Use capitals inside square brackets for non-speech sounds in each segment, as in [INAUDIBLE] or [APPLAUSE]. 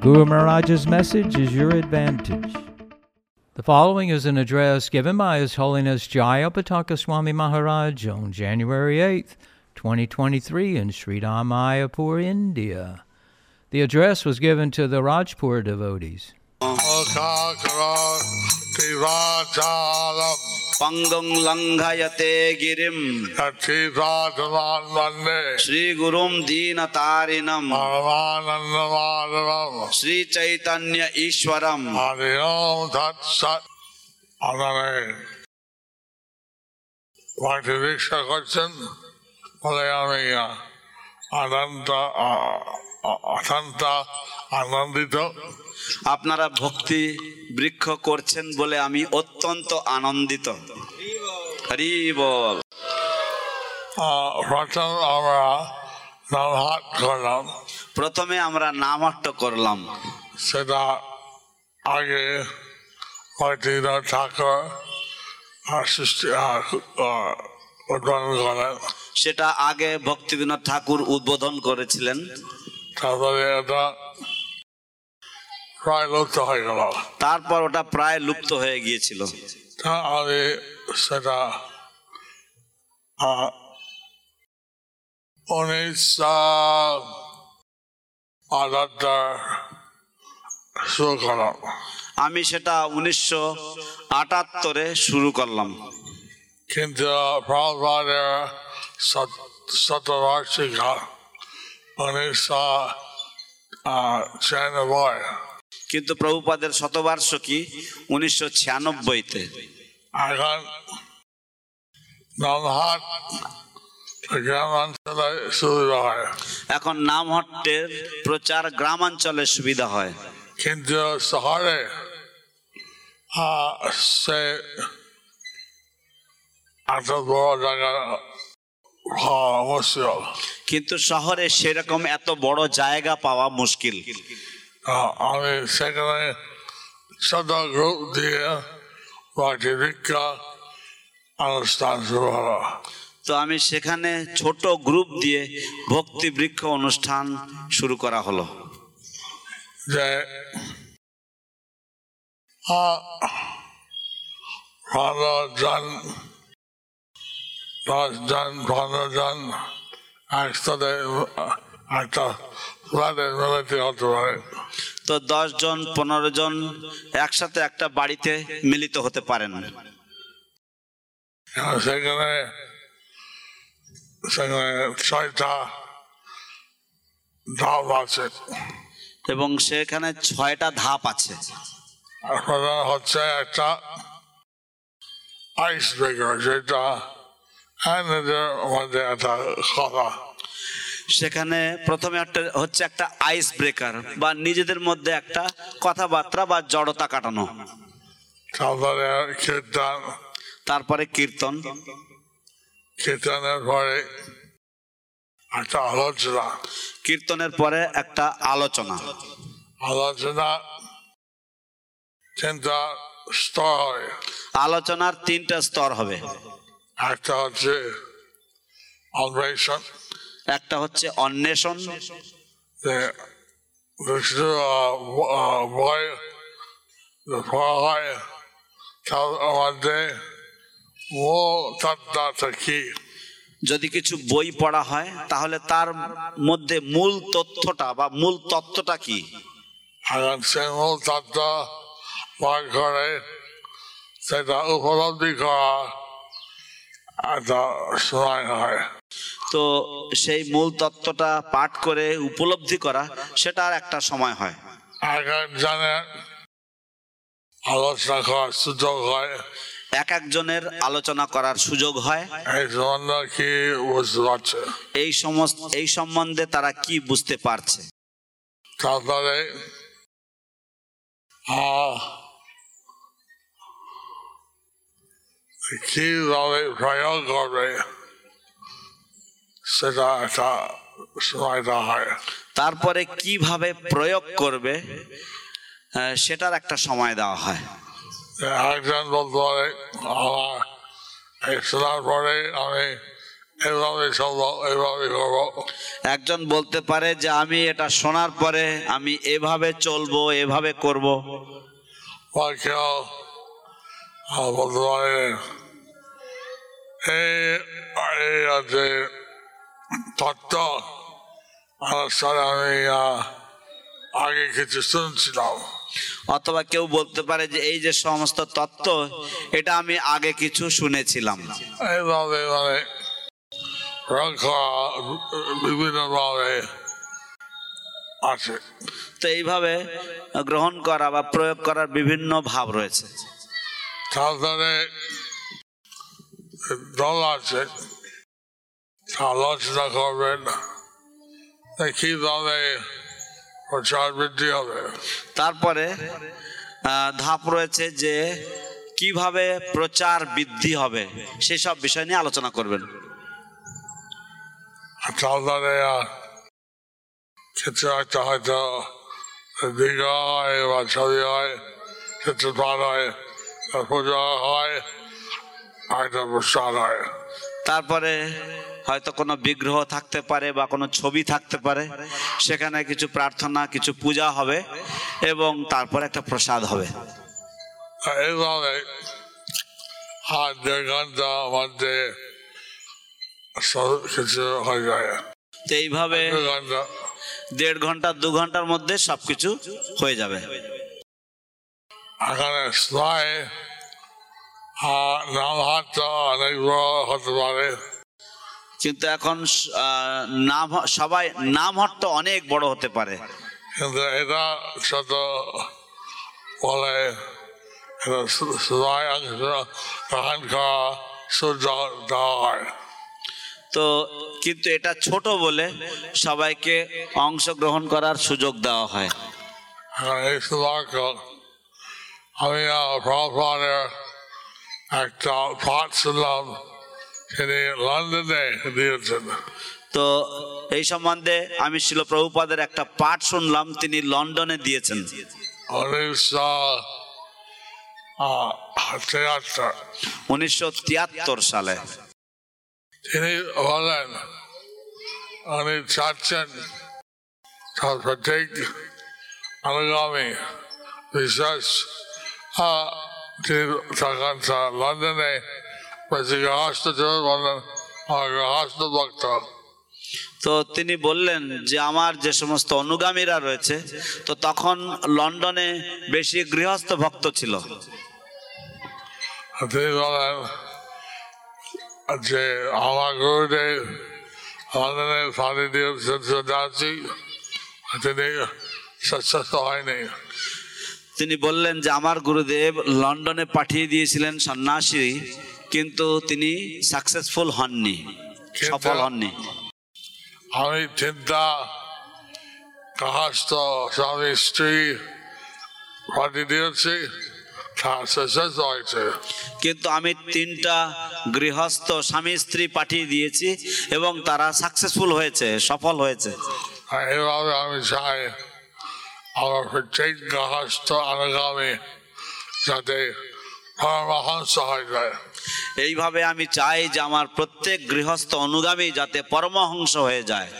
Guru Maharaj's message is your advantage. The following is an address given by His Holiness Jayapataka Swami Maharaj on January 8th, 2023 in Sri Mayapur, India. The address was given to the Rajpur devotees. पंगं लंघयते गिरिम Shri गुरुम Deen तारिणम Shri Chaitanya Eshwaram वीक्षा question मलयामी अनंत আনন্দিত। আপনারা ভক্তি বৃক্ষ করছেন বলে আমি অত্যন্ত আনন্দিত। হরি বল। প্রথম আমরা নলহাট করলাম। প্রথমে আমরা নামাট্য করলাম। সেটা আগে কয়েকটি ঠাকুর সৃষ্টি উদ্বোধন করেন। সেটা আগে ভক্তিবিনোদ ঠাকুর উদ্বোধন করেছিলেন। তারপরে এটা প্রায় লুপ্ত হয়ে গেল। তারপর ওটা প্রায় লুপ্ত হয়ে গিয়েছিল। তা আমি সেটা উনিশশো আটাত্তর শুরু করলাম। আমি সেটা উনিশশো আটাত্তরে শুরু করলাম। কিন্তু প্রভাবের শতবার্ষিকা উনিশশো ছিয়ানব্বই কিন্তু প্রভুপাদের শতবার্ষিকী উনিশশো ছিয়ানব্বইতে। এখন নামহট্টের প্রচার গ্রামাঞ্চলে সুবিধা হয়। কিন্তু শহরে সে কিন্তু শহরে সেরকম এত বড় জায়গা পাওয়া মুশকিল। আমি সেখানে ছোট গ্রুপ দিয়ে কয়েকটি ভিক্ষা অনুষ্ঠান শুরু হলো তো আমি সেখানে ছোট গ্রুপ দিয়ে ভক্তি বৃক্ষ অনুষ্ঠান শুরু করা হলো। যে পনেরো জন দশ জন একসাথে একটা তো দশ জন পনেরো জন একসাথে একটা বাড়িতে মিলিত হতে পারেন। আর সেখানে সেখানে ছয়টা ধাপ আছে। এবং সেখানে ছয়টা ধাপ আছে। আপনারা হচ্ছে একটা আইস ব্রেকার যেটা মধ্যে একটা কথা সেখানে প্রথমে একটা হচ্ছে একটা আইস ব্রেকার বা নিজেদের মধ্যে একটা কথাবার্তা বা জড়তা কাটানো। তারপরে কীর্তন। তারপরে কীর্তন। কীর্তনের পরে একটা আলোচনা। কীর্তনের পরে একটা আলোচনা। আলোচনা তিনটা স্তর আলোচনার তিনটা স্তর হবে। একটা হচ্ছে অন্বেষণ। একটা হচ্ছে অন্বেষণ। যদি কিছু বই পড়া হয় তাহলে তার মধ্যে মূল তথ্যটা বা মূল তত্ত্বটা কি? মূল তত্ত্ব করে সেটা উপলব্ধি করা একটা সময় হয়। তো সেই মূল তত্ত্বটা পাঠ করে উপলব্ধি করা সেটার একটা সময় হয়। এক একজনের আলোচনা করার সুযোগ হয়। এক একজনের আলোচনা করার সুযোগ হয়। এই কি এই সমস্ত এই সম্বন্ধে তারা কি বুঝতে পারছে? তারপরে কীভাবে প্রয়োগ করবে? সেটা একটা সময়টা হয়। তারপরে কীভাবে প্রয়োগ করবে সেটার একটা সময় দেওয়া হয়। একজন বলতে পারে আমার এই শোনার পরে আমি একজন বলতে পারে যে আমি এটা শোনার পরে আমি এভাবে চলবো এভাবে করব। বলতে পারে এই আছে তত্ত্ব। অনুষ্ঠানে আমি আগে কিছু শুনছিলাম। অথবা কেউ বলতে পারে যে এই যে সমস্ত তত্ত্ব এটা আমি আগে কিছু শুনেছিলাম। এইভাবে মানে বিভিন্নভাবে আছে। তো এইভাবে গ্রহণ করা বা প্রয়োগ করার বিভিন্ন ভাব রয়েছে। তারপরে দল আছে। আলোচনা করবেন কীভাবে প্রচার বৃদ্ধি হবে তারপরে ধাপ রয়েছে যে কীভাবে প্রচার বৃদ্ধি হবে সেসব বিষয় নিয়ে আলোচনা করবেন। তারপরে একটা হয়তো হয় বা ছবি হয় পার হয় পূজা হয় একটা হয়। তারপরে হয়তো কোনো বিগ্রহ থাকতে পারে বা কোনো ছবি থাকতে পারে। সেখানে কিছু প্রার্থনা কিছু পূজা হবে এবং তারপর একটা প্রসাদ হবে। এইভাবে আর দেড় ঘণ্টা মধ্যে সব কিছু হয়ে যায়। তো এইভাবে দেড় ঘণ্টা দু ঘণ্টার মধ্যে সবকিছু হয়ে যাবে। এখানে নাম হাতটা অনেক বড় হতে পারে। কিন্তু এখন নাম সবাই নাম হট্ট অনেক বড় হতে পারে। কিন্তু এটা শত বলে হয় তো কিন্তু এটা ছোট বলে সবাইকে অংশগ্রহণ করার সুযোগ দেওয়া হয়। সুবাক্য আমি একটা পাঠ শুনলাম। তিনি লন্ডনে দিয়েছেন তো এই সম্বন্ধে আমি শিল প্রভুপাদের একটা পাঠ শুনলাম তিনি লন্ডনে দিয়েছেন। উনিশশো তিয়াত্তর সালে। তিনি বলেন উনি চাচ্ছেন প্রত্যেক অনুগামী বিশেষ লন্ডনে তো তিনি বললেন যে আমার যে সমস্ত অনুগামীরা রয়েছে তো তখন লন্ডনে বেশি গৃহস্থ ভক্ত ছিল। যে আমার গুরুদেব লন্ডনে তিনি সচ্ছ্বস্ত হয়নি তিনি বললেন যে আমার গুরুদেব লন্ডনে পাঠিয়ে দিয়েছিলেন সন্ন্যাসী কিন্তু তিনি সাকসেসফুল হননি সফল হননি। আমি চিন্তা গৃহস্থ স্বামী স্ত্রী দিয়েছি কিন্তু আমি তিনটা গৃহস্থ স্বামী স্ত্রী পাঠিয়ে দিয়েছি এবং তারা সাকসেসফুল হয়েছে সফল হয়েছে। আর এইভাবে আমি চাই আমার প্রত্যেক গৃহস্থ অনুগামী যাতে পরমহংস হয়ে। যায় এইভাবে আমি চাই যে আমার প্রত্যেক গৃহস্থ অনুগামী যাতে পরমহংস হয়ে যায়।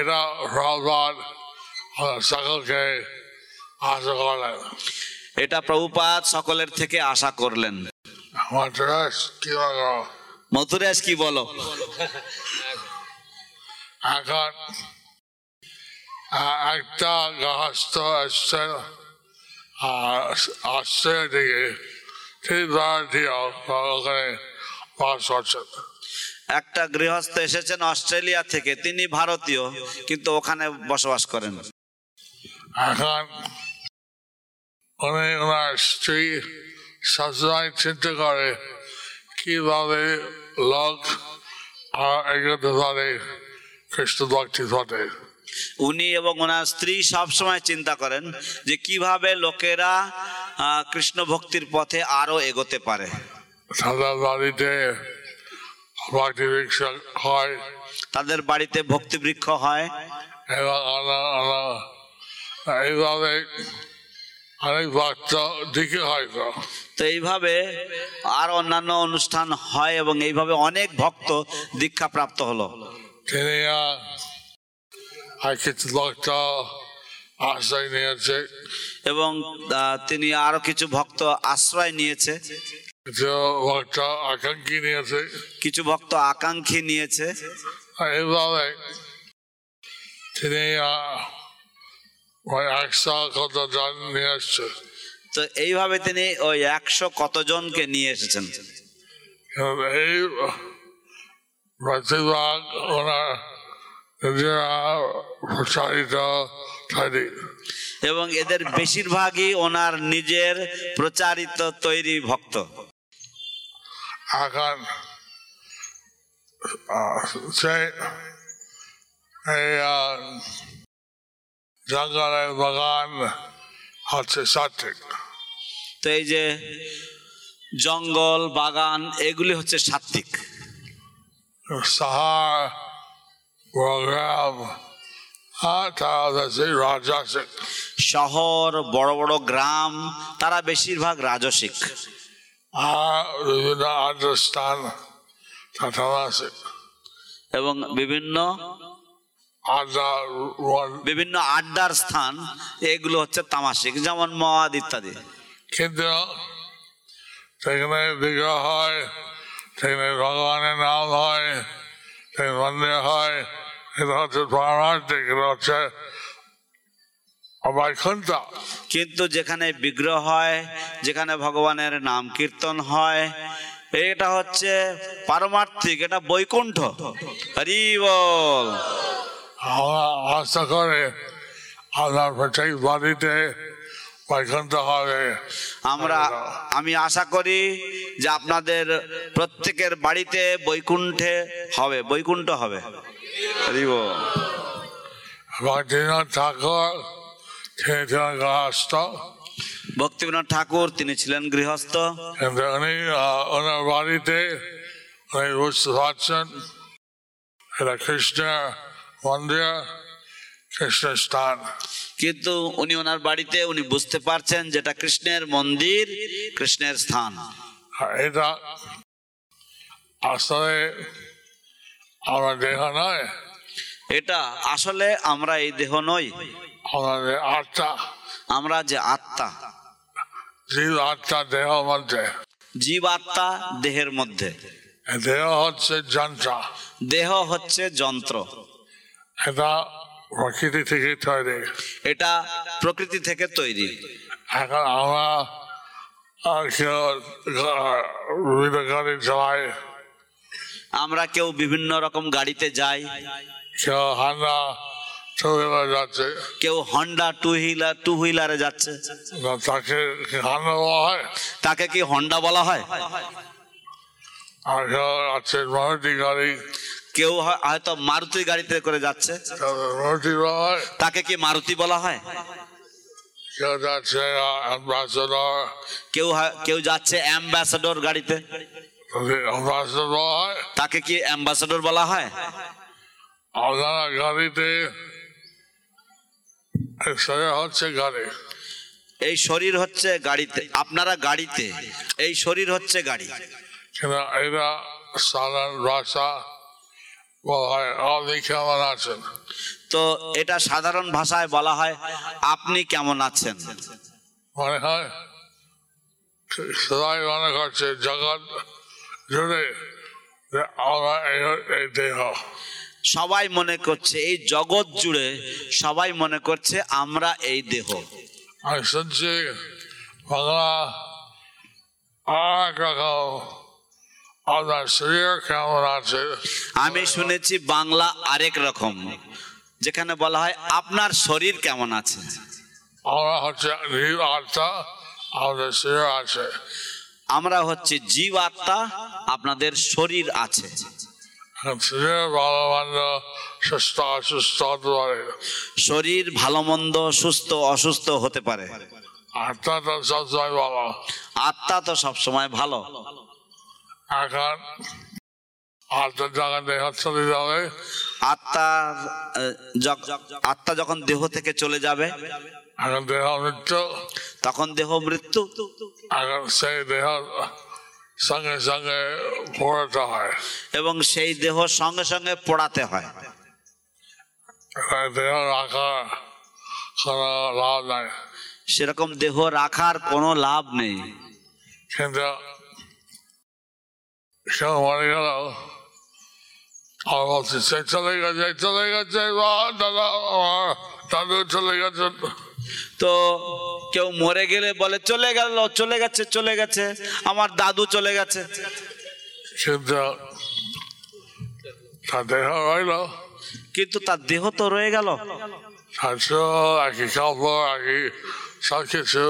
এটা সকলকে আশা এটা প্রভুপাত সকলের থেকে আশা করলেন। মথুরাস কি বলো? এখন একটা গৃহস্থ অস্ট্রেলিয়া ওখানে একটা গৃহস্থ এসেছেন অস্ট্রেলিয়া থেকে, তিনি ভারতীয়, কিন্তু ওখানে বসবাস করেন। স্ত্রী সবসময় চিন্তা করে কীভাবে লোক কৃষ্ণ ভক্তি পথে উনি এবং ওনার স্ত্রী সবসময় চিন্তা করেন যে কীভাবে লোকেরা কৃষ্ণ ভক্তির পথে আরও এগোতে পারে। তাদের বাড়িতে ভক্তি ভিক্ষা হয়। তাদের বাড়িতে ভক্তি বৃক্ষ হয় এবং এইভাবে অনেক ভক্ত দিকে হয়তো। তো এইভাবে আর অন্যান্য অনুষ্ঠান হয় এবং এইভাবে অনেক ভক্ত দীক্ষা প্রাপ্ত হলো। তিনি আহ, আর কিছু ভক্ত আশ্রয় নিয়েছে এবং তিনি আরও কিছু ভক্ত আশ্রয় নিয়েছে। কিছু ভক্ত আকাঙ্ক্ষী নিয়েছে। কিছু ভক্ত আকাঙ্ক্ষী নিয়েছে। এইভাবে তিনি ওই একশো কত জন নিয়ে এসছে। তো এইভাবে তিনি ওই একশো কতজনকে নিয়ে এসেছেন। এই বেশিরভাগ ওনার এবং এদের বেশিরভাগই ওনার নিজের প্রচারিত তৈরি ভক্ত। এখন আহ, সে এই আহ, জঙ্গলের বাগান হচ্ছে সাত্বিক তো এই যে জঙ্গল বাগান এগুলি হচ্ছে সাত্বিক সাহার শহর বড় বড় গ্রাম তারা বেশিরভাগ রাজসিক। এবং বিভিন্ন বিভিন্ন আড্ডার স্থান এগুলো হচ্ছে তামাসিক যেমন মদ ইত্যাদি। কিন্তু সেখানে বিগ্রহ হয় সেখানে ভগবানের নাম হয় সেখানে মন্দির হয় এটা হচ্ছে পারমার্থিক এটা হচ্ছে কিন্তু যেখানে বিগ্রহ হয়, যেখানে ভগবানের নাম কীর্তন হয়, এটা হচ্ছে পারমার্থিক, এটা বৈকুণ্ঠ। হরি বল। আশা করে আপনার প্রত্যেক বাড়িতে বৈকুণ্ঠ হবে আমরা, আমি আশা করি যে আপনাদের প্রত্যেকের বাড়িতে বৈকুণ্ঠে হবে, বৈকুণ্ঠ হবে। ভক্তিনাথ ঠাকুর তিনি ছিলেন গৃহস্থ ভক্তিবিনোদ ঠাকুর তিনি ছিলেন গৃহস্থ কিন্তু উনি ওনার বাড়িতে উনি বুঝতে পারছেন এটা কৃষ্ণের মন্দির কৃষ্ণের স্থান কিন্তু উনি ওনার বাড়িতে উনি বুঝতে পারছেন যেটা কৃষ্ণের মন্দির কৃষ্ণের স্থান এটা আসলে আমার দেহ নয়। এটা আসলে আমরা এই দেহ নই। আমাদের আত্মা। আমরা যে আত্মা। জীব আত্মা দেহ মধ্যে। জীব আত্মা দেহের মধ্যে। দেহ হচ্ছে যন্ত্র। দেহ হচ্ছে যন্ত্র। এটা প্রকৃতি থেকে তৈরি। এটা প্রকৃতি থেকে তৈরি। এখন আমরা আর কেউ গাড়ি চালাই। আমরা কেউ বিভিন্ন রকম গাড়িতে যাই। কেউ হান্ডা টু হুইলার যাচ্ছে। কেউ হন্ডা টু হুইলার টু হুইলারে যাচ্ছে তাকে হান্ডা বলা হয়? তাকে কি হন্ডা বলা হয়? আর কেউ আছে মারুতি গাড়ি। কেউ হয়- হয়তো মারুতি গাড়িতে করে যাচ্ছে। তাদের মারুতি বলা হয়। তাকে কি মারুতি বলা হয়? কেউ যাচ্ছে অ্যাম্বাসেডর কেউ কেউ যাচ্ছে অ্যাম্বাসাডর গাড়িতে। তাকে কি অ্যাম্বাসাডর বলা হয়? আপনারা গাড়িতে সেটা হচ্ছে গাড়ি। এই শরীর হচ্ছে গাড়িতে। আপনারা গাড়িতে। এই শরীর হচ্ছে গাড়ি। এটা সাধারণ ভাষা কেমন আছেন। তো এটা সাধারণ ভাষায় বলা হয় আপনি কেমন আছেন? মনে হয় সবাই মনে করছে জগৎ জুড়ে আমরা এই- এই দেহ সবাই মনে করছে এই জগৎ জুড়ে সবাই মনে করছে আমরা এই দেহ। আমি শুনছি বাংলা আর রকম আপনার শরীর কেমন আছে? আমি শুনেছি বাংলা আরেক রকম যেখানে বলা হয় আপনার শরীর কেমন আছে? আমরা হচ্ছে আত্মা আমাদের শরীর আছে। আমরা হচ্ছে জীব আত্মা আপনাদের শরীর আছে। শরীর ভালো মন্দ সুস্থ অসুস্থ হতে পারে। শরীর ভালো মন্দ সুস্থ অসুস্থ হতে পারে। আত্মা তো সবসময় ভালো। আত্মা তো সবসময় ভালো। এখন আত্মার জায়গা দেহ চলে যাবে যখ- আত্মা যখন দেহ থেকে চলে যাবে এখন দেহ মৃত্যু। তখন দেহ মৃত্যু। এখন সেই দেহ সঙ্গে সঙ্গে পড়তে হয়। এবং সেই দেহ সঙ্গে সঙ্গে পোড়াতে হয়। দেহ রাখা কোনো লাভ নাই। সেরকম দেহ রাখার কোনো লাভ নেই। কিন্তু কেউ মরে গেল আর বলছে সে চলে গেছে চলে গেছে দাদা দাদু চলে গেছে। তো কেউ মরে গেলে বলে চলে গেল চলে গেছে চলে গেছে আমার দাদু চলে গেছে। কিন্তু তার দেহ রইল কিন্তু তার দেহ তো রয়ে গেল। সব কিছু।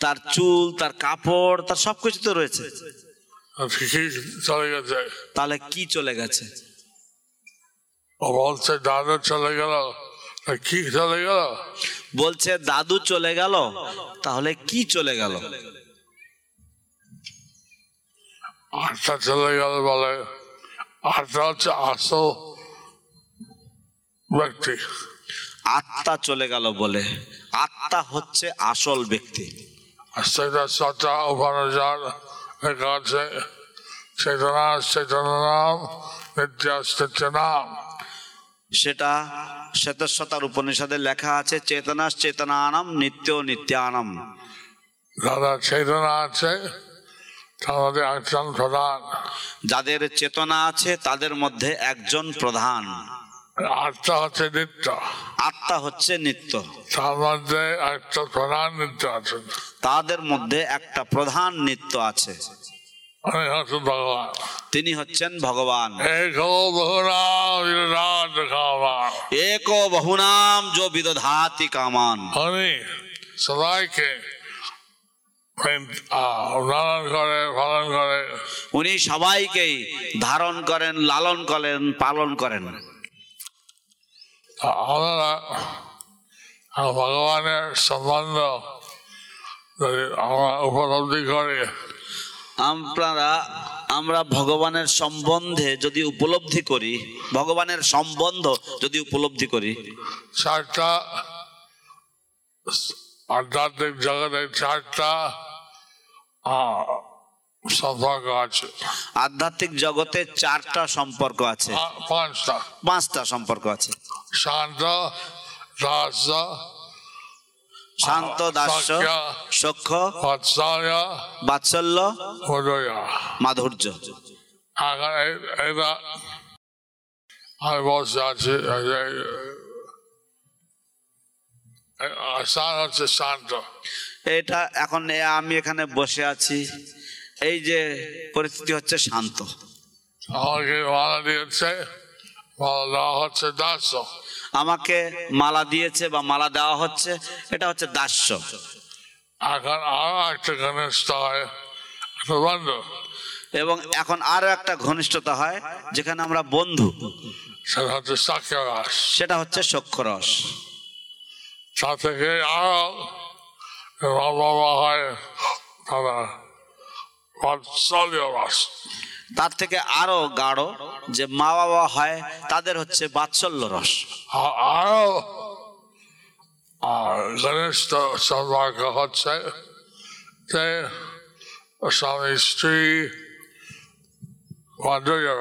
তার চুল তার কাপড় তার সবকিছু তো রয়েছে। চলে গেছে? তাহলে কি চলে গেছে? বলছে দাদু চলে গেল। কি চলে গেল? বলছে দাদু চলে গেল তাহলে কি চলে গেল? আটটা চলে গেল বলে। আটটা হচ্ছে আসল ব্যক্তি। আত্মা চলে গেল বলে। আত্মা হচ্ছে আসল ব্যক্তি। সেটা সত্তা উপানজার লেখা আছে। চেতনা চেতনা নাম নিত্য নাম। সেটা শ্বেতস্বতার উপনিষদে লেখা আছে চেতনা চেতনানাম নিত্য নিত্যানাম। যারা চেতনা আছে মধ্যে একজন প্রধান। যাদের চেতনা আছে তাদের মধ্যে একজন প্রধান। আত্মা হচ্ছে নিত্য। আত্মা হচ্ছে নিত্য। তার মধ্যে একটা প্রধান নিত্য আছে। তাদের মধ্যে একটা প্রধান নিত্য আছে। তিনি হচ্ছেন ভগবান। এক বহুনাম যো বিদধাতি কামান। উনি সবাইকে উনি সবাইকেই ধারণ করেন লালন করেন পালন করেন। আমরা ভগবানের সম্বন্ধ আমরা উপলব্ধি করি আপনারা আমরা ভগবানের সম্বন্ধে যদি উপলব্ধি করি ভগবানের সম্বন্ধ যদি উপলব্ধি করি। চারটা আধ্যাত্মিক জগতে চারটা সম্পর্ক আছে। আধ্যাত্মিক জগতে চারটা সম্পর্ক আছে। পাঁচটা। পাঁচটা সম্পর্ক আছে। শান্ত দাস শান্ত দাস্য সখ্য বাৎসল্য মাধুর্য। হচ্ছে শান্ত। এটা এখন আমি এখানে বসে আছি। এই যে পরিস্থিতি হচ্ছে শান্ত। আমাকে মালা দিয়েছে মালা হচ্ছে দাস আমাকে মালা দিয়েছে বা মালা দেওয়া হচ্ছে এটা হচ্ছে দাস্য। এখন আরও একটা ঘনিষ্ঠ হয় এবং এখন আরও একটা ঘনিষ্ঠতা হয় যেখানে আমরা বন্ধু। সেটা হচ্ছে সাক্ষাৎ সেটা হচ্ছে সক্ষরস তা থেকে আরও হয় তারা বাৎসল্য রস। তার থেকে আরও গাঢ় যে মা বাবা হয় তাদের হচ্ছে বাৎসল্য রস। আরও আর ঘনিষ্ঠ সম্পর্ক হচ্ছে যে স্বামী স্ত্রী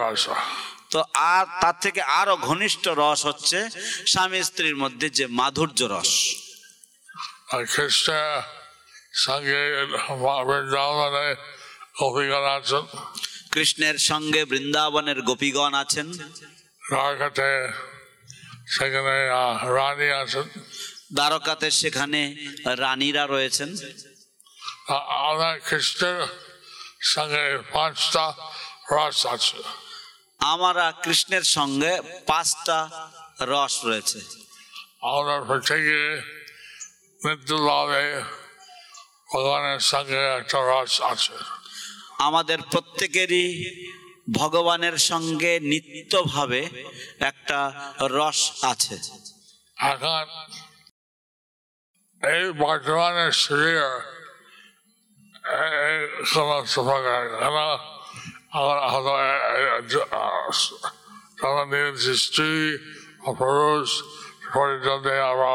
রস তো আর তার থেকে আরও ঘনিষ্ঠ রস হচ্ছে স্বামী স্ত্রীর মধ্যে যে মাধুর্য রস। আর খ্রিস্টের সঙ্গে বৃন্দাবনে অভিজ্ঞান আছেন কৃষ্ণের সঙ্গে বৃন্দাবনের গোপীগণ আছেন। দ্বারকাতে সেখানে রানী আছেন। দ্বারকাতে সেখানে রানীরা রয়েছেন। আমরা খ্রিস্টের সঙ্গে পাঁচটা রস আছে। আমরা কৃষ্ণের সঙ্গে পাঁচটা রস রয়েছে। আমরা প্রত্যেকে মৃত্যুভাবে ভগবানের সঙ্গে একটা রস আছে। আমাদের প্রত্যেকেরই ভগবানের সঙ্গে নিত্যভাবে একটা রস আছে। এখন এই বর্তমানে শরীর সমস্ত প্রকার কেন? হয়তো সারাদিন সৃষ্টি পুরুষ পরিচর্যে আমরা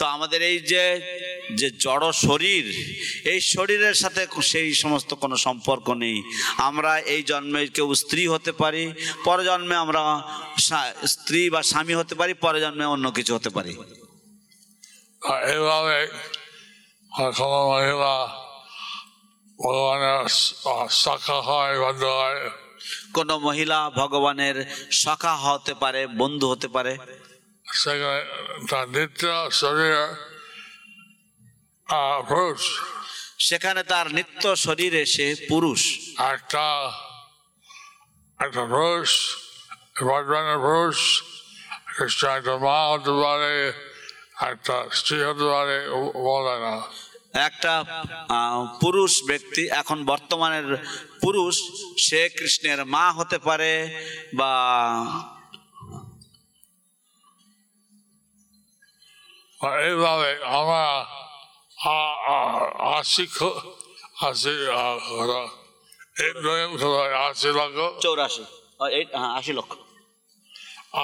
তো আমাদের এই যে যে জড় শরীর এই শরীরের সাথে সেই সমস্ত কোনো সম্পর্ক নেই। আমরা এই জন্মে কেউ স্ত্রী হতে পারি পরে জন্মে আমরা স্ত্রী বা স্বামী হতে পারি পরে জন্মে অন্য কিছু হতে পারি। আর এইভাবে কোনো মহিলা ভগবানের শাখা হয় বন্ধ হয়। কোনো মহিলা ভগবানের সখা হতে পারে বন্ধু হতে পারে। সেখানে তার নিত্য শরীর পুরুষ। সেখানে তার নিত্য শরীরে সে পুরুষ। একটা একটা পুরুষ বর্তমানের পুরুষ কৃষ্ণ একটা মা হতে পারে একটা স্ত্রী হতে পারে বলে না। একটা পুরুষ ব্যক্তি এখন বর্তমানের পুরুষ সে কৃষ্ণের মা হতে পারে বা এইভাবে আমরা আশি আশি আশি লক্ষ চৌরাশি হ্যাঁ আশি লক্ষ।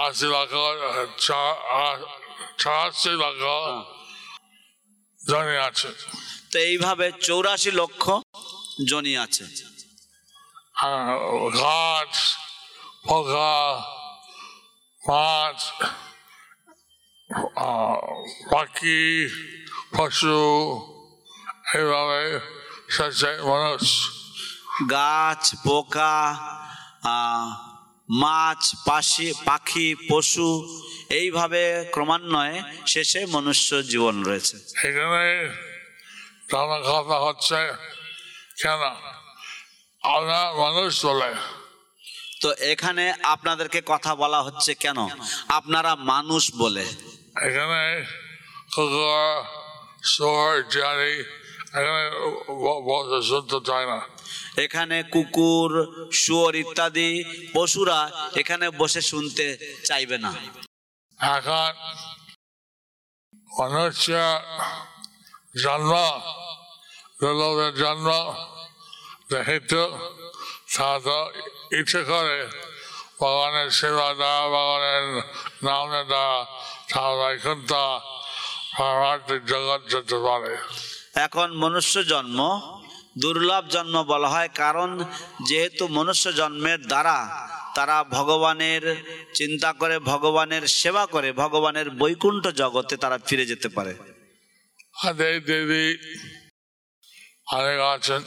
আশি লক্ষ ছয়াশি লক্ষ জনে আছে। তো এইভাবে চৌরাশি লক্ষ জনি আছে। আর গাছ পোকা মাছ পাখি পশু এইভাবে মানুষ। গাছ পোকা মাছ পাশি পাখি পশু এইভাবে ক্রমান্বয়ে শেষে মনুষ্য জীবন রয়েছে। এখানে তার কথা হচ্ছে কেন? আমরা মানুষ বলে। তো এখানে আপনাদেরকে কথা বলা হচ্ছে কেন? আপনারা মানুষ বলে। এখানে এখানে শুনতে চায় না। এখানে কুকুর শুয়োর ইত্যাদি পশুরা এখানে বসে শুনতে চাইবে না। এখন মনুষ্য জন্ম জন্ম যেহেতু ইচ্ছে করে ভগবানের সেবা দেওয়া ভগবানের নামে দেওয়া জগৎ যেতে পারে। এখন মনুষ্য জন্ম দুর্লভ জন্ম বলা হয় কারণ যেহেতু মনুষ্য জন্মের দ্বারা তারা ভগবানের চিন্তা করে ভগবানের সেবা করে ভগবানের বৈকুণ্ঠ জগতে তারা ফিরে যেতে পারে। দেবী অনেক আছেন।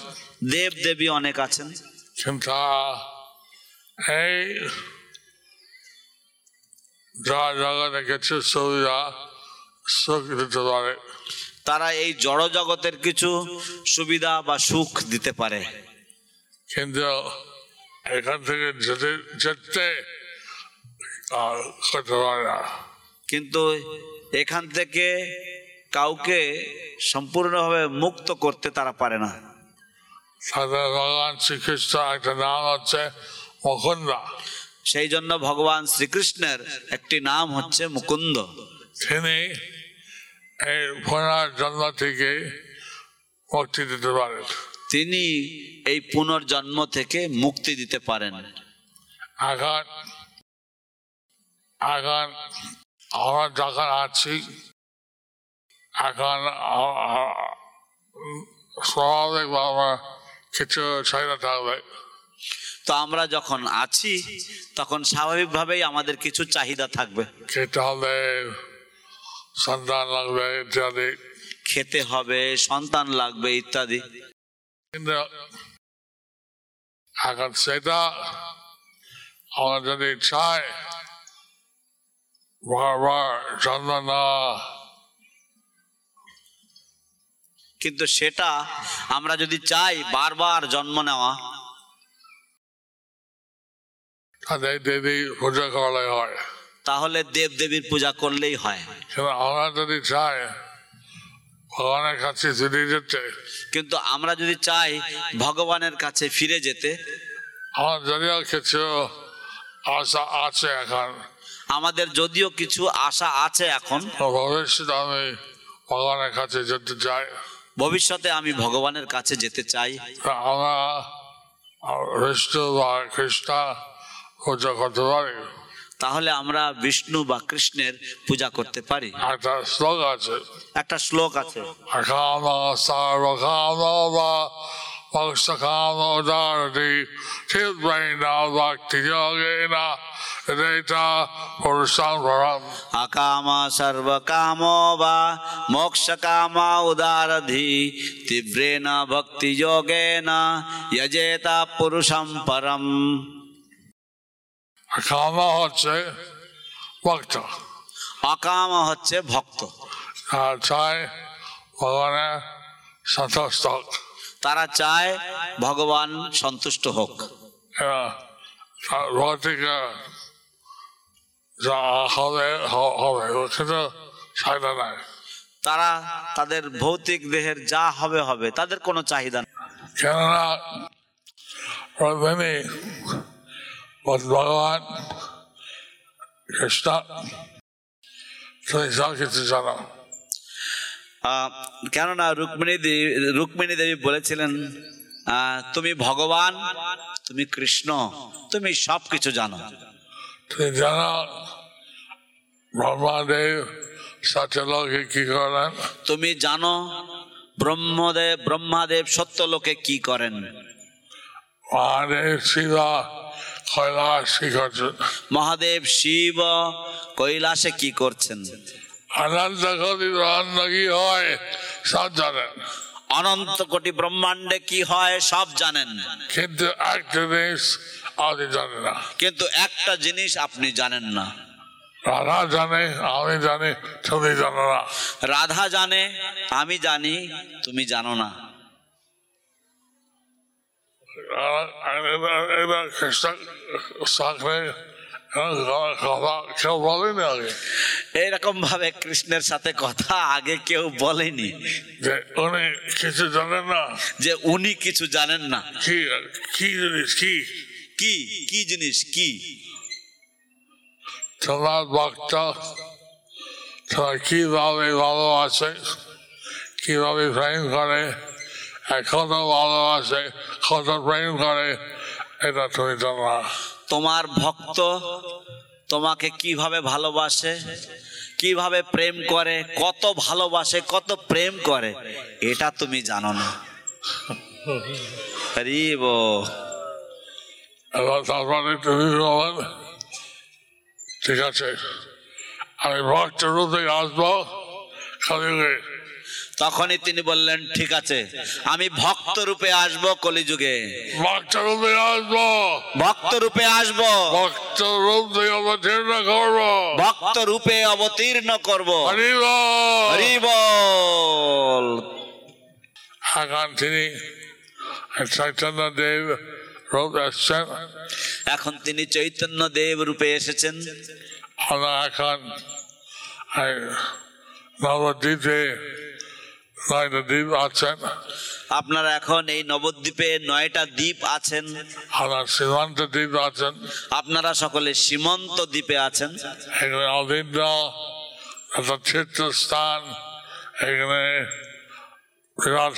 দেব দেবী অনেক আছেন। এই যা জগতে কিছু সুবিধা সুখ দিতে পারে তারা এই জড় জগতের কিছু সুবিধা বা সুখ দিতে পারে। কিন্তু এখান থেকে যেতে যেতে আহ, করতে পারে না। কিন্তু এখান থেকে কাউকে সম্পূর্ণভাবে মুক্ত করতে তারা পারে না। তাদের ভগবান শ্রীকৃষ্ণ একটা নাম হচ্ছে মুকুন্দা সেই জন্য ভগবান শ্রীকৃষ্ণের একটি নাম হচ্ছে মুকুন্দ। তিনি এই পুনর্জন্ম থেকে মুক্তি দিতে পারেন। তিনি এই পুনর্জন্ম থেকে মুক্তি দিতে পারেন। এখন এখন আমরা যখন আছি। এখন স্বাভাবিকভাবে কিছু চাহিদা থাকবে। তো আমরা যখন আছি তখন স্বাভাবিকভাবেই আমাদের কিছু চাহিদা থাকবে। খেতে হবে সন্তান লাগবে ইত্যাদি। খেতে হবে সন্তান লাগবে ইত্যাদি। কিন্তু এখন সেটা আমরা যদি চাই বারবার কিন্তু সেটা আমরা যদি চাই বারবার জন্ম নেওয়া তাদের দেবী পূজা করলে হয়। তাহলে দেব দেবীর পূজা করলেই হয়। কিন্তু আমরা যদি চাই ভগবানের কাছে ফিরে যেতে কিন্তু আমরা যদি চাই ভগবানের কাছে ফিরে যেতে আমার যদিও কিছু আশা আছে এখন। আমাদের যদিও কিছু আশা আছে এখন। ভবিষ্যতে আমি ভগবানের কাছে যেতে চাই। ভবিষ্যতে আমি ভগবানের কাছে যেতে চাই। আমরা বিষ্ণু বা কৃষ্ণ পূজা করতে পারি। তাহলে আমরা বিষ্ণু বা কৃষ্ণের পূজা করতে পারি। একটা শ্লোক আছে। একটা শ্লোক আছে। অকাম সর্বকাম বা মোক্ষকাম উদারতি চিদ্বৈন ভক্তি যোগেন পরম আকাম সর্বকাম বা মোক্ষ কাম উদারধি তীব্রেণ ভক্তি যোগেন যজেতা পুরুষম পরম। কাম হচ্ছে ভক্ত হচ্ছে ভক্ত আর চাই ভগবানের সন্তুষ্ট হোক। তারা চায় ভগবান সন্তুষ্ট হোক যা হবে হবে কিন্তু চাহিদা নাই তারা তাদের ভৌতিক দেহের যা হবে হবে তাদের কোনো চাহিদা নেই কেননা কিছু জানো আহ, কেননা রুক্মিণী দেবী রুক্মিণী দেবী বলেছিলেন তুমি ভগবান তুমি কৃষ্ণ তুমি সব কিছু জানো তুমি জানো ব্রহ্মাদেব সত্যলোকে কি করেন? তুমি জানো ব্রহ্মদেব ব্রহ্মাদেব সত্যলোকে কি করেন? মহাদেব শিবা কৈলাস কি করছেন মহাদেব শিব কৈলাসে কি করছেন? অনন্ত কোটি ব্রহ্মাণ্ড কি হয় সব জানেন। অনন্ত কোটি ব্রহ্মাণ্ডে কি হয় সব জানেন। কিন্তু একটা জিনিস আপনি জানেন না। কিন্তু একটা জিনিস আপনি জানেন না। রাধা জানে আমি জানি তুমি জানো না। রাধা জানে আমি জানি তুমি জানো না। এইরকম ভাবে কৃষ্ণের সাথে কথা আগে কেউ বলেনি। যে উনি কিছু জানেন না। যে উনি কিছু জানেন না কি? জিনিস কি কি কি জিনিস? কি? তোমার ভক্ত তোমার কীভাবে ভালোবাসে কীভাবে প্রেম করে ভালোবাসে কত প্রেম করে এটা তুমি জানো না তোমার ভক্ত তোমাকে কীভাবে ভালোবাসে? কীভাবে প্রেম করে? কত ভালোবাসে কত প্রেম করে? এটা তুমি জানো না। হরিব তারপরে তুমি ঠিক আছে। আমি ভক্ত রূপে আসব কলিযুগে তখনই তিনি বললেন ঠিক আছে আমি ভক্ত রূপে আসব কলিযুগে। ভক্ত রূপে আসব। ভক্ত রূপে আসব। ভক্ত রূপ অবতীর্ণ করব। ভক্ত রূপে অবতীর্ণ করব। হরি বল। এখন তিনি চৈতন্য দেব রূপ এসছেন। এখন তিনি চৈতন্য দেব রূপে এসেছেন। এখন নবদ্বীপে নয়টা দ্বীপ আছেন আপনারা এখন এই নবদ্বীপে নয়টা দ্বীপ আছেন। আমরা সীমান্ত দ্বীপ আছেন আপনারা সকলে সীমন্ত দ্বীপে আছেন। এখানে অভিন্ন একটা তীর্থস্থান এখানে বিরাট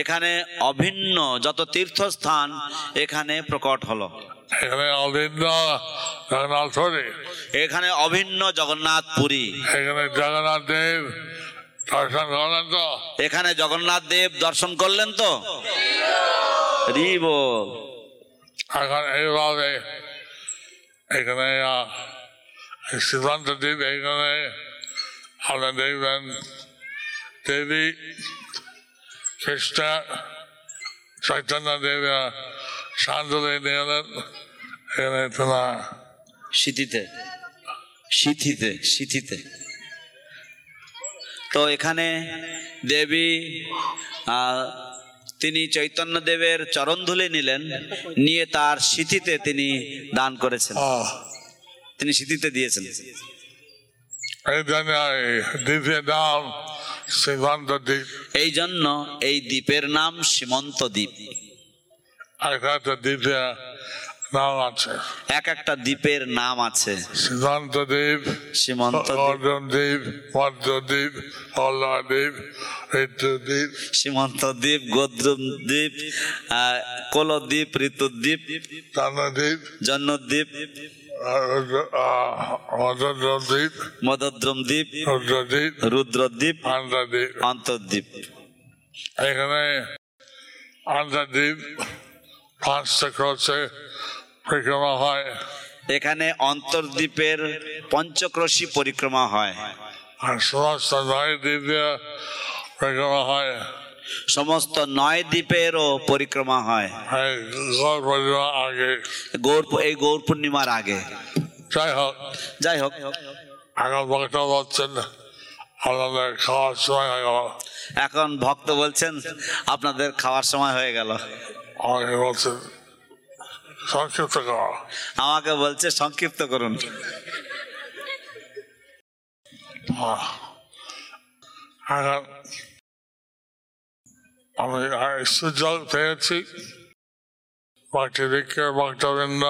এখানে অভিন্ন যত তীর্থস্থান এখানে প্রকট হলো। এখানে অভিন্ন জগন্নাথ পুরী এখানে অভিন্ন জগন্নাথ পুরী এখানে জগন্নাথ দেব দর্শন করলেন তো? এখানে জগন্নাথ দেব দর্শন করলেন তো? হরি বল এখন এইভাবে এখানে সীমান্ত দ্বীপ এখানে আপনি দেখবেন দেবী খ্রিস্ট চৈতন্য দেবী শান্তলে নিলেন এখানে তোমার সিথিতে। সিথিতে সিথিতে। তো এখানে দেবী তিনি চৈতন্য দেবের চরণধুলি নিলেন নিয়ে তার স্মৃতিতে তিনি দান করেছেন। তিনি স্মৃতিতে দিয়েছেন। এই জন্য এই দ্বীপের নাম সীমান্ত দ্বীপ। দ্বীপে নাম আছে। এক একটা দ্বীপের নাম আছে। সিদ্ধান্ত দ্বীপ সীমন্ত দ্বীপ। অর্জুন দ্বীপ মধ্যদ্বীপ হল্লাদ্বীপ ঋতুদ্বীপ সীমন্ত দ্বীপ গোদ্রুম দ্বীপ কোলদ্বীপ ঋতুদ্বীপ চন্দ্রদ্বীপ জন্মদ্বীপ মধ্যদ্বীপ মদদ্রম দ্বীপ। রুদ্রদ্বীপ রুদ্রদ্বীপ আন্দ্রদ্বীপ অন্তর্দ্বীপ এখানে আন্দ্রদ্বীপ পাঁচটা ক্রসে পরিক্রমা হয়। এখানে অন্তর্দ্বীপের পঞ্চক্রোশী পরিক্রমা হয়। আর সমস্ত নয় পরিক্রমা হয়। সমস্ত নয় দ্বীপেরও পরিক্রমা হয়। গড় আগে। গৌর এই গৌর পূর্ণিমার আগে। যাই হোক। যাই হোক। এখন বক্তব্য হচ্ছেন আমাদের খাওয়ার সময় হয়ে গেল। এখন ভক্ত বলছেন আপনাদের খাওয়ার সময় হয়ে গেল। আমাকে বলছেন সংক্ষিপ্ত করা আমাকে বলছে সংক্ষিপ্ত করুন এখন আমি এই সুযোগ পেয়েছি। বাকি দিকে বক্তবৃন্দ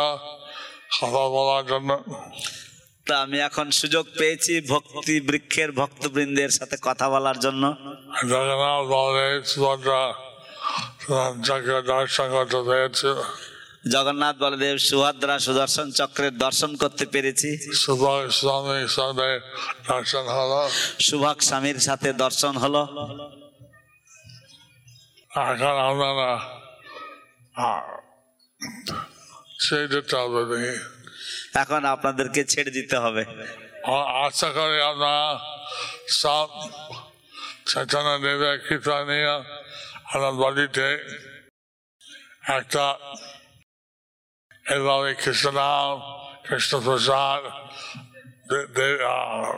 কথা বলার জন্য। তা আমি এখন সুযোগ পেয়েছি ভক্তি বৃক্ষের ভক্তবৃন্দের সাথে কথা বলার জন্য। জগন্নাথ সুভদ্রা দর্শন করতে পেরেছি। জগন্নাথ বলদেব সুভদ্রা সুদর্শন চক্রের দর্শন করতে পেরেছি। সুভাষ দর্শন হলো। সুভাগ স্বামীর সাথে দর্শন হলো। এখন আপনারা আহ, দিতে হবে এখন আপনাদেরকে ছেড়ে দিতে হবে। আশা করি আপনারা সব চৈতন্য দেবের কৃপা নিয়ে আপনার বাড়িতে। একটা এভাবে কৃষ্ণ নাম কৃষ্ণ প্রসাদ দে- দে- আহ,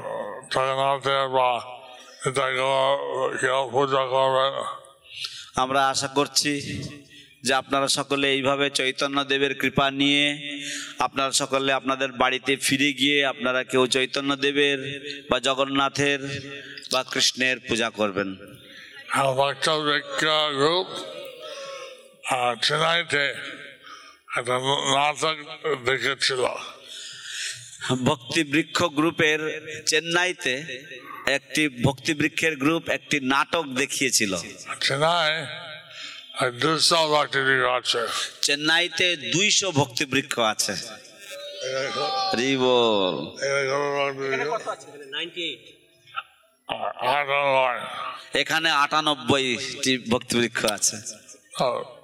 জগন্নাথের বা কেউ পূজা করবেন আমরা আশা করছি যে আপনারা সকলে এইভাবে চৈতন্য দেবের কৃপা নিয়ে আপনারা সকলে আপনাদের বাড়িতে ফিরে গিয়ে আপনারা কেউ চৈতন্য দেবের বা জগন্নাথের বা কৃষ্ণের পূজা করবেন। চেন্নাইতে একটা নাটক দেখেছিল ভক্তি বৃক্ষ গ্রুপের চেন্নাইতে একটি ভক্তি বৃক্ষের গ্রুপ একটি নাটক দেখিয়েছিল। চেন্নাই আছে। চেন্নাইতে দুইশো ভক্তি বৃক্ষ আছে। রিবল। এখানে আটানব্বইটি ভক্তি বৃক্ষ আছে। এই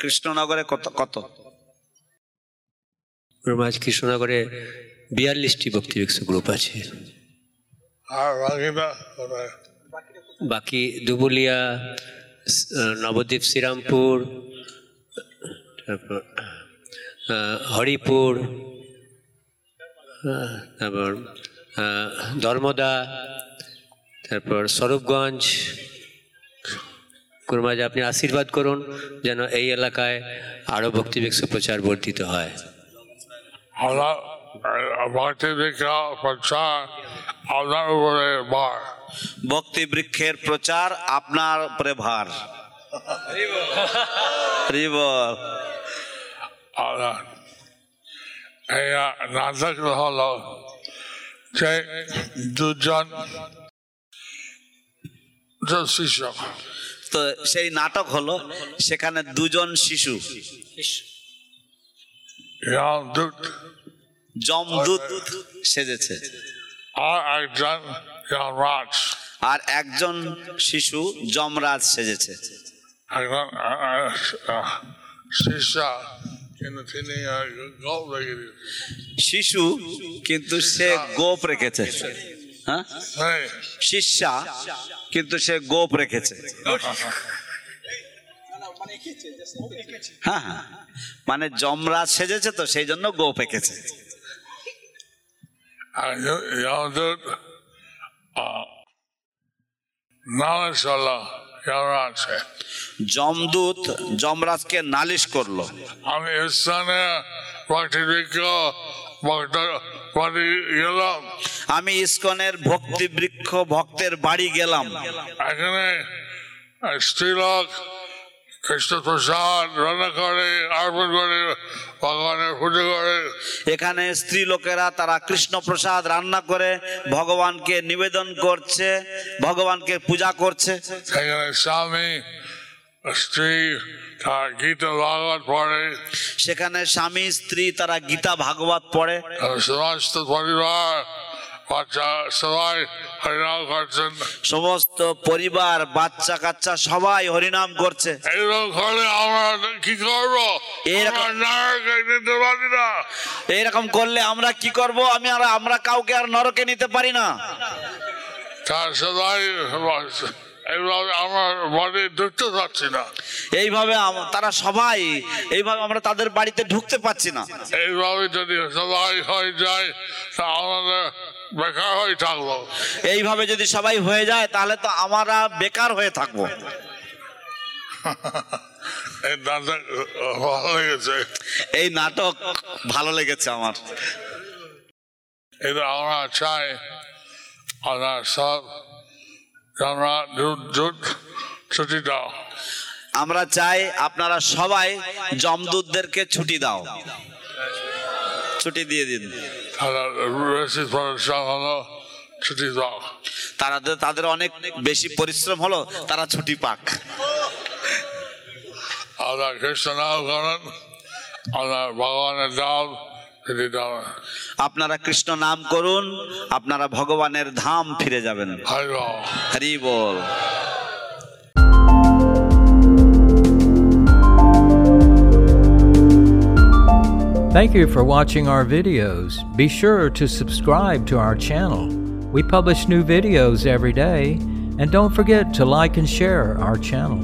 কৃষ্ণনগরে কত? কত রোমাজ কৃষ্ণনগরে বিয়াল্লিশটি ভক্তিবিক্ষ গ্রুপ আছে। আর বাকি দুবুলিয়া নবদ্বীপ শ্রীরামপুর তারপর হরিপুর তারপর ধর্মদা তারপর স্বরূপগঞ্জ কুরমাজ আপনি আশীর্বাদ করুন যেন এই এলাকায় আরও ভক্তিবিক্ষ প্রচার বর্ধিত হয়। ভক্তি বৃক্ষের প্রচার আপনার উপরে ভার। নাটক হলো যে দুজন শিষ্য তো সেই নাটক হলো সেখানে দুজন শিশু। জমদূত সেজেছে। আর একজন রাজ আর একজন শিশু যমরাজ সেজেছে। শিশু কিন্তু সে গোপ রেখেছে। হ্যাঁ? হ্যাঁ। শিষ্যা কিন্তু সে গোপ রেখেছে। হ্যাঁ হ্যাঁ। মানে যমরাজ সেজেছে তো সেই জন্য গোপ এঁকেছে। আছে যমরাজকে নালিশ করল। আমি স্থানে বাড়ি গেলাম। আমি ইসকনের ভক্তি বৃক্ষ ভক্তের বাড়ি গেলাম। এখানে স্ত্রীলোক কৃষ্ণ প্রসাদ রান্না করে অর্পণ করে ভগবানের পুজো করে। এখানে স্ত্রী লোকেরা তারা কৃষ্ণ প্রসাদ রান্না করে ভগবানকে নিবেদন করছে ভগবানকে পূজা করছে। সেখানে স্বামী স্ত্রী তার গীতা ভাগবত পড়ে। সেখানে স্বামী স্ত্রী তারা গীতা ভাগবত পড়ে। সমস্ত পরিবার বাচ্চা সবাই হরিনাম করছেন। সমস্ত পরিবার বাচ্চা কাচ্চা সবাই হরিনাম করছে। এইরকম করলে আমরা কি করব? এরকম- করলে আমরা কি করব? আমি আর আমরা কাউকে আর নরকে নিতে পারি না। তার সবাই এইভাবে আমার বাড়ি ঢুকতে পারছি না। এইভাবে তারা সবাই এইভাবে আমরা তাদের বাড়িতে ঢুকতে পারছি না। এইভাবে যদি সবাই হয়ে যায় তা আমাদের বেকার হয়ে থাকব। এইভাবে যদি সবাই হয়ে যায় তাহলে তো আমরা বেকার হয়ে থাকব। [LAUGHS] এই দাদা ভালো লেগেছে। এই নাটক ভালো লেগেছে আমার। এটা আমরা চাই আমরা সব ছুটি দাও আমরা চাই আপনারা সবাই জমদূতদেরকে ছুটি দাও। ছুটি দিয়ে দিন। ছুটি দাও। তারা তাদের অনেক বেশি পরিশ্রম হলো তারা ছুটি পাক। আমরা কৃষ্ণ নাম করেন আমরা ভগবানের দাও আপনারা কৃষ্ণ নাম করুন আপনারা ভগবানের ধাম ফিরে যাবেন হরি বল হরি বল Thank you for watching our videos. Be sure to subscribe to our channel. We publish new videos every day, and don't forget to like and share our channel.